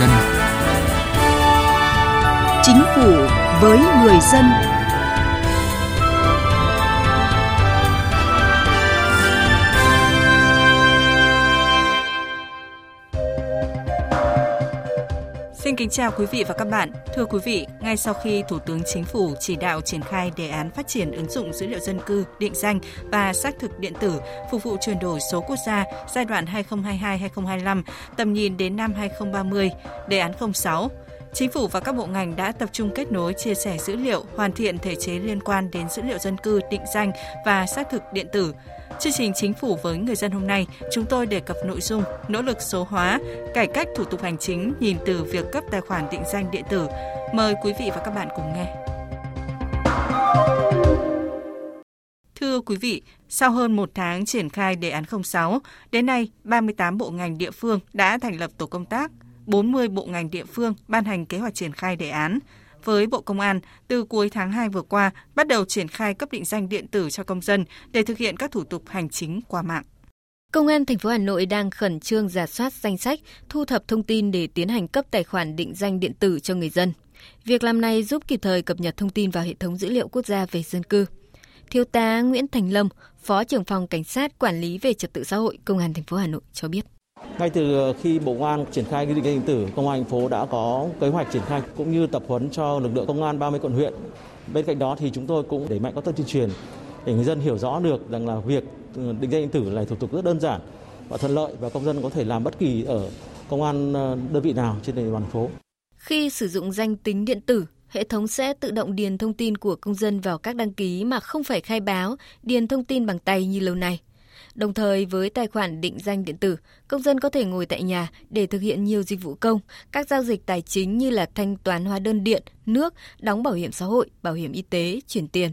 dân. Chính phủ với người dân. Kính chào quý vị và các bạn. Thưa quý vị, ngay sau khi Thủ tướng Chính phủ chỉ đạo triển khai đề án phát triển ứng dụng dữ liệu dân cư, định danh và xác thực điện tử phục vụ chuyển đổi số quốc gia giai đoạn 2022-2025, tầm nhìn đến năm 2030, đề án 06, Chính phủ và các bộ ngành đã tập trung kết nối, chia sẻ dữ liệu, hoàn thiện thể chế liên quan đến dữ liệu dân cư, định danh và xác thực điện tử. Chương trình Chính phủ với người dân hôm nay, chúng tôi đề cập nội dung nỗ lực số hóa, cải cách thủ tục hành chính nhìn từ việc cấp tài khoản định danh điện tử. Mời quý vị và các bạn cùng nghe. Thưa quý vị, sau hơn một tháng triển khai đề án 06, đến nay 38 bộ ngành địa phương đã thành lập tổ công tác 40 bộ ngành địa phương ban hành kế hoạch triển khai đề án. Với Bộ Công an, từ cuối tháng 2 vừa qua, bắt đầu triển khai cấp định danh điện tử cho công dân để thực hiện các thủ tục hành chính qua mạng. Công an thành phố Hà Nội đang khẩn trương giả soát danh sách, thu thập thông tin để tiến hành cấp tài khoản định danh điện tử cho người dân. Việc làm này giúp kịp thời cập nhật thông tin vào hệ thống dữ liệu quốc gia về dân cư. Thiếu tá Nguyễn Thành Lâm, Phó trưởng phòng Cảnh sát Quản lý về Trật tự xã hội Công an thành phố Hà Nội cho biết. Ngay từ khi Bộ Công an triển khai định định điện tử, Công an thành phố đã có kế hoạch triển khai cũng như tập huấn cho lực lượng công an 30 quận huyện. Bên cạnh đó thì chúng tôi cũng đẩy mạnh các tuyên truyền để người dân hiểu rõ được rằng là việc ừ, định danh điện tử là thủ tục rất đơn giản và thuận lợi và công dân có thể làm bất kỳ ở công an ờ, đơn vị nào trên địa bàn thành phố. Khi sử dụng danh tính điện tử, hệ thống sẽ tự động điền thông tin của công dân vào các đăng ký mà không phải khai báo, điền thông tin bằng tay như lâu nay. Đồng thời với tài khoản định danh điện tử, công dân có thể ngồi tại nhà để thực hiện nhiều dịch vụ công, các giao dịch tài chính như là thanh toán hóa đơn điện, nước, đóng bảo hiểm xã hội, bảo hiểm y tế, chuyển tiền.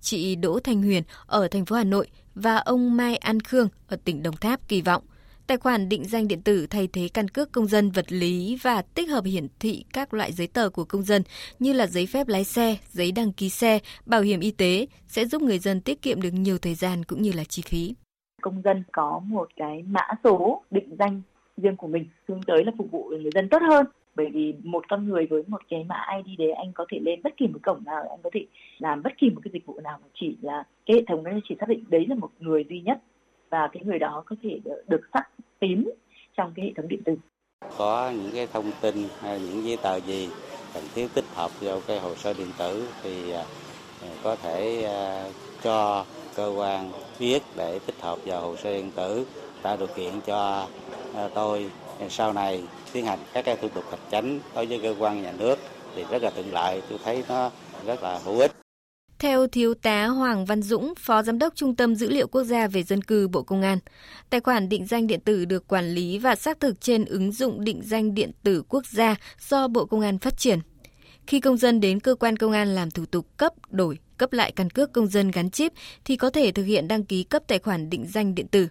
Chị Đỗ Thanh Huyền ở thành phố Hà Nội và ông Mai An Khương ở tỉnh Đồng Tháp kỳ vọng Tài khoản định danh điện tử thay thế căn cước công dân vật lý và tích hợp hiển thị các loại giấy tờ của công dân như là giấy phép lái xe, giấy đăng ký xe, bảo hiểm y tế sẽ giúp người dân tiết kiệm được nhiều thời gian cũng như là chi phí công dân có một cái mã số định danh riêng của mình hướng tới là phục vụ người dân tốt hơn. Bởi vì một con người với một cái mã ID đấy, anh có thể lên bất kỳ một cổng nào, anh có thể làm bất kỳ một cái dịch vụ nào mà chỉ là cái hệ thống nó chỉ xác định đấy là một người duy nhất và cái người đó có thể được sắc tím trong cái hệ thống điện tử. Có những cái thông tin hay những giấy tờ gì cần thiết tích hợp vào cái hồ sơ điện tử thì à, à, có thể à, cho cơ quan viết để tích hợp vào hồ sơ điện tử tạo điều kiện cho à, tôi sau này tiến hành các cái thủ tục hành chính đối với cơ quan nhà nước thì rất là thuận lợi tôi thấy nó rất là hữu ích theo Thiếu tá Hoàng Văn Dũng, Phó Giám đốc Trung tâm Dữ liệu Quốc gia về Dân cư Bộ Công an, tài khoản định danh điện tử được quản lý và xác thực trên ứng dụng định danh điện tử quốc gia do Bộ Công an phát triển. Khi công dân đến cơ quan công an làm thủ tục cấp, đổi, cấp lại căn cước công dân gắn chip thì có thể thực hiện đăng ký cấp tài khoản định danh điện tử.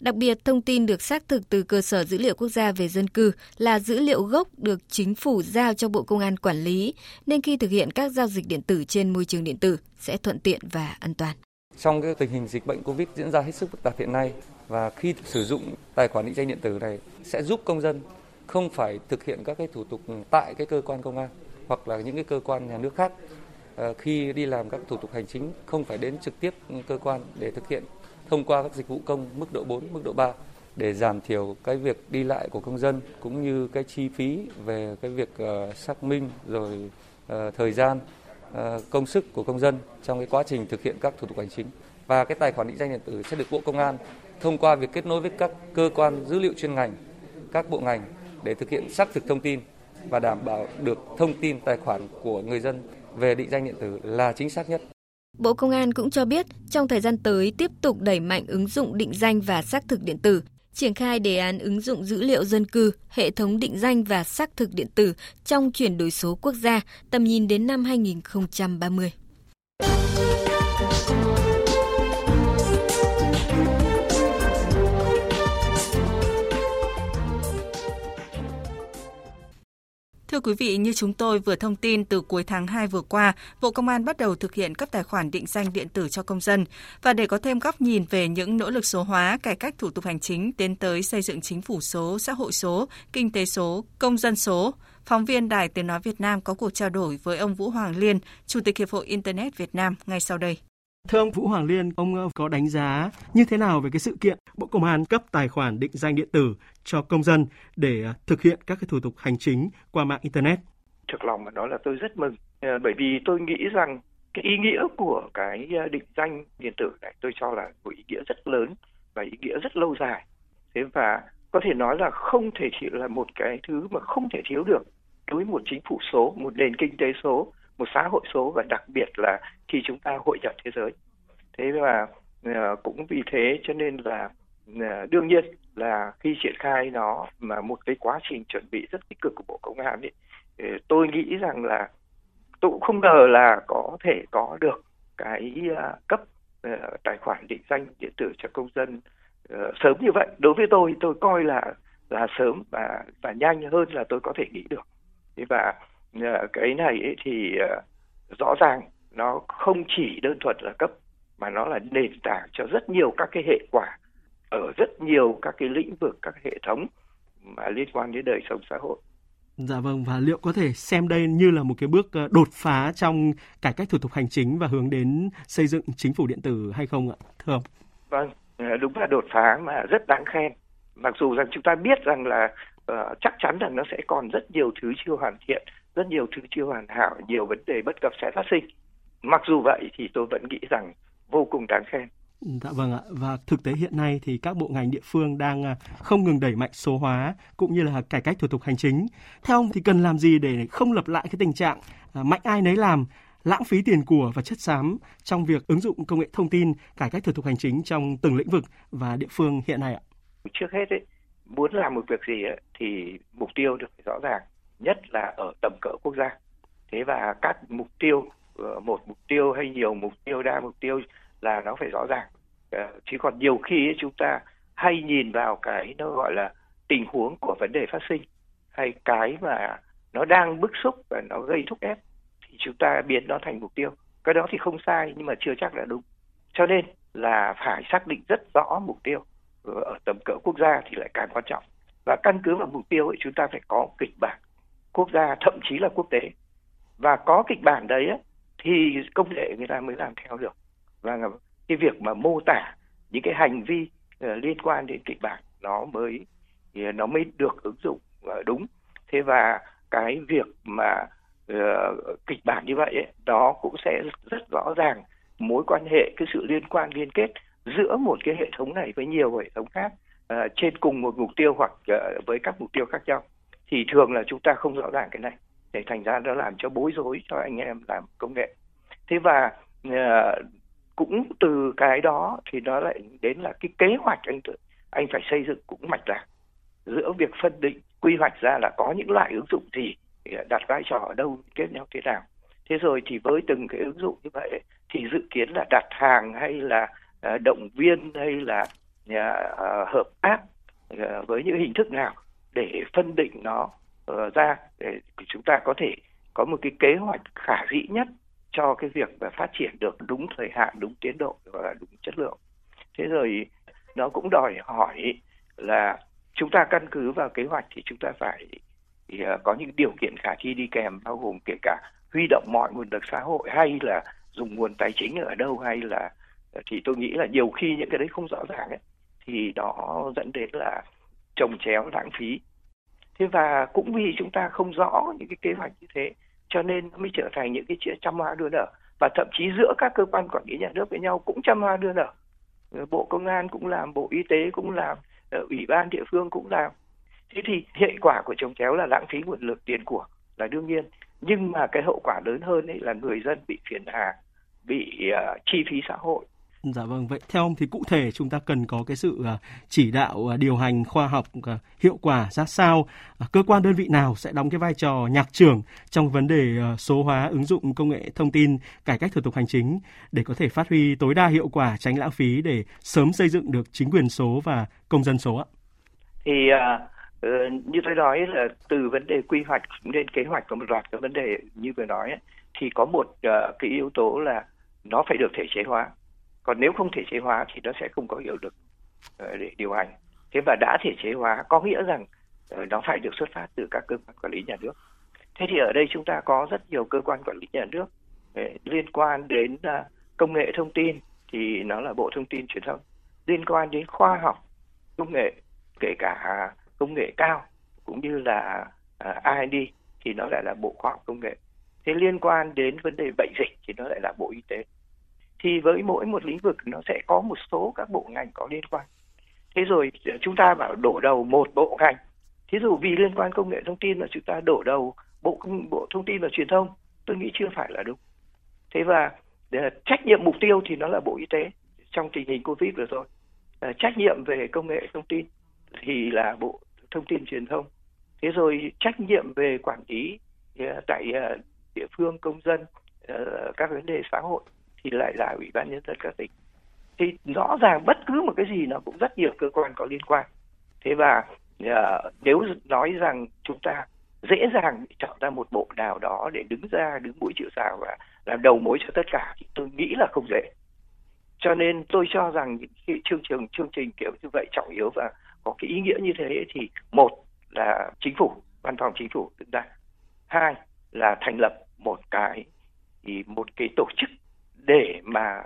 Đặc biệt, thông tin được xác thực từ cơ sở dữ liệu quốc gia về dân cư là dữ liệu gốc được chính phủ giao cho Bộ Công an quản lý, nên khi thực hiện các giao dịch điện tử trên môi trường điện tử sẽ thuận tiện và an toàn. Trong cái tình hình dịch bệnh Covid diễn ra hết sức phức tạp hiện nay và khi sử dụng tài khoản định danh điện tử này sẽ giúp công dân không phải thực hiện các cái thủ tục tại cái cơ quan công an hoặc là những cái cơ quan nhà nước khác ờ, khi đi làm các thủ tục hành chính không phải đến trực tiếp cơ quan để thực hiện thông qua các dịch vụ công mức độ 4, mức độ 3 để giảm thiểu cái việc đi lại của công dân cũng như cái chi phí về cái việc ờ, xác minh rồi ờ, thời gian công sức của công dân trong cái quá trình thực hiện các thủ tục hành chính. Và cái tài khoản định danh điện tử sẽ được Bộ Công an thông qua việc kết nối với các cơ quan dữ liệu chuyên ngành, các bộ ngành để thực hiện xác thực thông tin và đảm bảo được thông tin tài khoản của người dân về định danh điện tử là chính xác nhất. Bộ Công an cũng cho biết trong thời gian tới tiếp tục đẩy mạnh ứng dụng định danh và xác thực điện tử, triển khai đề án ứng dụng dữ liệu dân cư, hệ thống định danh và xác thực điện tử trong chuyển đổi số quốc gia tầm nhìn đến năm 2030. Thưa quý vị, như chúng tôi vừa thông tin từ cuối tháng 2 vừa qua, Bộ Công an bắt đầu thực hiện cấp tài khoản định danh điện tử cho công dân. Và để có thêm góc nhìn về những nỗ lực số hóa, cải cách thủ tục hành chính tiến tới xây dựng chính phủ số, xã hội số, kinh tế số, công dân số, phóng viên Đài Tiếng Nói Việt Nam có cuộc trao đổi với ông Vũ Hoàng Liên, Chủ tịch Hiệp hội Internet Việt Nam ngay sau đây. Thưa ông Vũ Hoàng Liên, ông ờ, có đánh giá như thế nào về cái sự kiện Bộ Công an cấp tài khoản định danh điện tử cho công dân để ờ, thực hiện các cái thủ tục hành chính qua mạng Internet? Thực lòng mà nói là tôi rất mừng, ờ, bởi vì tôi nghĩ rằng cái ý nghĩa của cái định danh điện tử này tôi cho là một ý nghĩa rất lớn và ý nghĩa rất lâu dài. Thế và có thể nói là không thể chỉ là một cái thứ mà không thể thiếu được đối với một chính phủ số, một nền kinh tế số, một xã hội số và đặc biệt là khi chúng ta hội nhập thế giới. Thế và ờ, cũng vì thế cho nên là ờ, đương nhiên là khi triển khai nó mà một cái quá trình chuẩn bị rất tích cực của Bộ Công an ấy, tôi nghĩ rằng là tôi cũng không ngờ là có thể có được cái ờ, cấp tài khoản định danh điện tử cho công dân sớm như vậy. Đối với tôi tôi coi là là sớm và và nhanh hơn là tôi có thể nghĩ được. Và cái này ấy thì ờ, rõ ràng nó không chỉ đơn thuần là cấp mà nó là nền tảng cho rất nhiều các cái hệ quả ở rất nhiều các cái lĩnh vực các hệ thống mà liên quan đến đời sống xã hội. Dạ vâng và liệu có thể xem đây như là một cái bước ờ, đột phá trong cải cách thủ tục hành chính và hướng đến xây dựng chính phủ điện tử hay không ạ? Thưa ông. Vâng, đúng là đột phá mà rất đáng khen. Mặc dù rằng chúng ta biết rằng là uh, chắc chắn rằng nó sẽ còn rất nhiều thứ chưa hoàn thiện rất nhiều thứ chưa hoàn hảo, nhiều vấn đề bất cập sẽ phát sinh. Mặc dù vậy thì tôi vẫn nghĩ rằng vô cùng đáng khen. Dạ vâng ạ. Và thực tế hiện nay thì các bộ ngành địa phương đang à, không ngừng đẩy mạnh số hóa cũng như là cải cách thủ tục hành chính. Theo ông thì cần làm gì để không lập lại cái tình trạng à, mạnh ai nấy làm, lãng phí tiền của và chất xám trong việc ứng dụng công nghệ thông tin cải cách thủ tục hành chính trong từng lĩnh vực và địa phương hiện nay ạ? Trước hết ấy, muốn làm một việc gì ấy, thì mục tiêu được rõ ràng nhất là ở tầm cỡ quốc gia. Thế và các mục tiêu ờ, một mục tiêu hay nhiều mục tiêu, đa mục tiêu là nó phải rõ ràng. Ờ, chứ còn nhiều khi chúng ta hay nhìn vào cái nó gọi là tình huống của vấn đề phát sinh, hay cái mà nó đang bức xúc và nó gây thúc ép, thì chúng ta biến nó thành mục tiêu. Cái đó thì không sai, nhưng mà chưa chắc là đúng. Cho nên là phải xác định rất rõ mục tiêu ờ, ở tầm cỡ quốc gia thì lại càng quan trọng. Và căn cứ vào mục tiêu ấy, chúng ta phải có kịch bản quốc gia thậm chí là quốc tế. Và có kịch bản đấy thì công nghệ người ta mới làm theo được. Và cái việc mà mô tả những cái hành vi ờ, liên quan đến kịch bản nó mới thì nó mới được ứng dụng ờ, đúng. Thế và cái việc mà uh, kịch bản như vậy ấy, đó cũng sẽ rất rõ ràng mối quan hệ cái sự liên quan liên kết giữa một cái hệ thống này với nhiều hệ thống khác uh, trên cùng một mục tiêu hoặc uh, với các mục tiêu khác nhau thì thường là chúng ta không rõ ràng cái này để thành ra nó làm cho bối rối cho anh em làm công nghệ. Thế và uh, cũng từ cái đó thì nó lại đến là cái kế hoạch anh anh phải xây dựng cũng mạch lạc. Giữa việc phân định quy hoạch ra là có những loại ứng dụng gì ờ, đặt vai trò ở đâu kết nhau thế nào. Thế rồi thì với từng cái ứng dụng như vậy thì dự kiến là đặt hàng hay là ờ, động viên hay là hợp tác với những hình thức nào? Để phân định nó uh, ra để chúng ta có thể có một cái kế hoạch khả dĩ nhất cho cái việc và phát triển được đúng thời hạn, đúng tiến độ và đúng chất lượng. Thế rồi nó cũng đòi hỏi là chúng ta căn cứ vào kế hoạch thì chúng ta phải thì, có những điều kiện khả thi đi kèm bao gồm kể cả huy động mọi nguồn lực xã hội hay là dùng nguồn tài chính ở đâu hay là thì tôi nghĩ là nhiều khi những cái đấy không rõ ràng ấy thì đó dẫn đến là trồng chéo lãng phí. Thế và cũng vì chúng ta không rõ những cái kế hoạch như thế cho nên nó mới trở thành những cái chuyện trăm hoa đua nở. Và thậm chí giữa các cơ quan quản lý nhà nước với nhau cũng trăm hoa đua nở. Ờ, bộ công an cũng làm bộ y tế cũng làm ờ, ủy ban địa phương cũng làm. Thế thì hệ quả của trồng chéo là lãng phí nguồn lực tiền của là đương nhiên. Nhưng mà cái hậu quả lớn hơn ấy là người dân bị phiền hà bị uh, chi phí xã hội. Dạ vâng, vậy theo ông thì cụ thể chúng ta cần có cái sự à, chỉ đạo à, điều hành khoa học à, hiệu quả ra sao? Cơ quan đơn vị nào sẽ đóng cái vai trò nhạc trưởng trong vấn đề số hóa ứng dụng công nghệ thông tin, cải cách thủ tục hành chính để có thể phát huy tối đa hiệu quả tránh lãng phí để sớm xây dựng được chính quyền số và công dân số ạ? Thì Ờ, như tôi nói là từ vấn đề quy hoạch đến kế hoạch có một loạt các vấn đề như vừa nói ấy, thì có một uh, cái yếu tố là nó phải được thể chế hóa còn nếu không thể chế hóa thì nó sẽ không có hiệu lực ờ, để điều hành. Thế và đã thể chế hóa có nghĩa rằng ờ, nó phải được xuất phát từ các cơ quan quản lý nhà nước. Thế thì ở đây chúng ta có rất nhiều cơ quan quản lý nhà nước ờ, liên quan đến công nghệ thông tin thì nó là bộ thông tin truyền thông. Liên quan đến khoa học công nghệ kể cả công nghệ cao cũng như là uh, R&D thì nó lại là bộ khoa học công nghệ. Thế liên quan đến vấn đề bệnh dịch thì nó lại là bộ y tế thì với mỗi một lĩnh vực nó sẽ có một số các bộ ngành có liên quan. Thế rồi ờ, chúng ta bảo đổ đầu một bộ ngành. Thí dụ vì liên quan công nghệ thông tin mà chúng ta đổ đầu bộ bộ thông tin và truyền thông, tôi nghĩ chưa phải là đúng. Thế và ờ, trách nhiệm mục tiêu thì nó là bộ y tế trong tình hình covid vừa rồi. Ờ, trách nhiệm về công nghệ thông tin thì là bộ thông tin truyền thông. Thế rồi trách nhiệm về quản lý tại địa phương, công dân các vấn đề xã hội thì lại là ủy ban nhân dân các tỉnh. Thì rõ ràng bất cứ một cái gì nó cũng rất nhiều cơ quan có liên quan. Thế và uh, nếu nói rằng chúng ta dễ dàng chọn ra một bộ nào đó để đứng ra đứng mũi chịu sào và làm đầu mối cho tất cả thì tôi nghĩ là không dễ. Cho nên tôi cho rằng cái chương trình chương trình kiểu như vậy trọng yếu và có cái ý nghĩa như thế thì một là chính phủ văn phòng chính phủ đứng ra. Hai là thành lập một cái thì một cái tổ chức để mà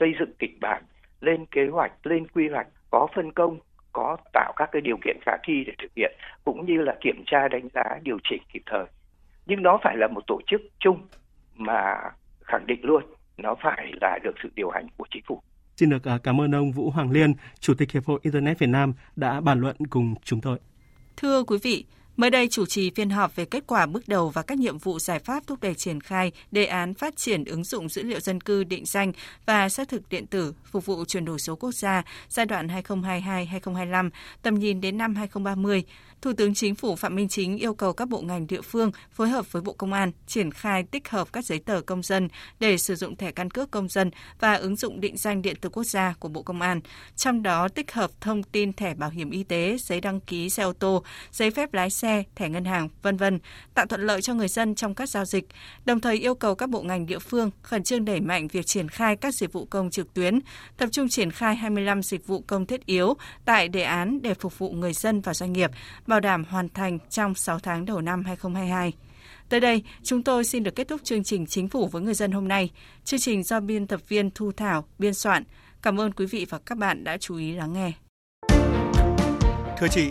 xây dựng kịch bản lên kế hoạch lên quy hoạch có phân công có tạo các cái điều kiện khả thi để thực hiện cũng như là kiểm tra đánh giá điều chỉnh kịp thời nhưng nó phải là một tổ chức chung mà khẳng định luôn nó phải là được sự điều hành của chính phủ Xin được à, cảm ơn ông Vũ Hoàng Liên, Chủ tịch Hiệp hội Internet Việt Nam đã bàn luận cùng chúng tôi. Thưa quý vị, Mới đây chủ trì phiên họp về kết quả bước đầu và các nhiệm vụ giải pháp thúc đẩy triển khai đề án phát triển ứng dụng dữ liệu dân cư định danh và xác thực điện tử phục vụ chuyển đổi số quốc gia giai đoạn 2022-2025, tầm nhìn đến năm 2030 Thủ tướng Chính phủ Phạm Minh Chính yêu cầu các bộ ngành địa phương phối hợp với Bộ Công an triển khai tích hợp các giấy tờ công dân để sử dụng thẻ căn cước công dân và ứng dụng định danh điện tử quốc gia của Bộ Công an, trong đó tích hợp thông tin thẻ bảo hiểm y tế, giấy đăng ký xe ô tô, giấy phép lái xe xe, thẻ ngân hàng, vân vân, tạo thuận lợi cho người dân trong các giao dịch. Đồng thời yêu cầu các bộ ngành địa phương khẩn trương đẩy mạnh việc triển khai các dịch vụ công trực tuyến, tập trung triển khai 25 dịch vụ công thiết yếu tại đề án để phục vụ người dân và doanh nghiệp bảo đảm hoàn thành trong 6 tháng đầu năm 2022. Tới đây, chúng tôi xin được kết thúc chương trình Chính phủ với người dân hôm nay. Chương trình do biên tập viên Thu Thảo biên soạn. Cảm ơn quý vị và các bạn đã chú ý lắng nghe. Thưa chị,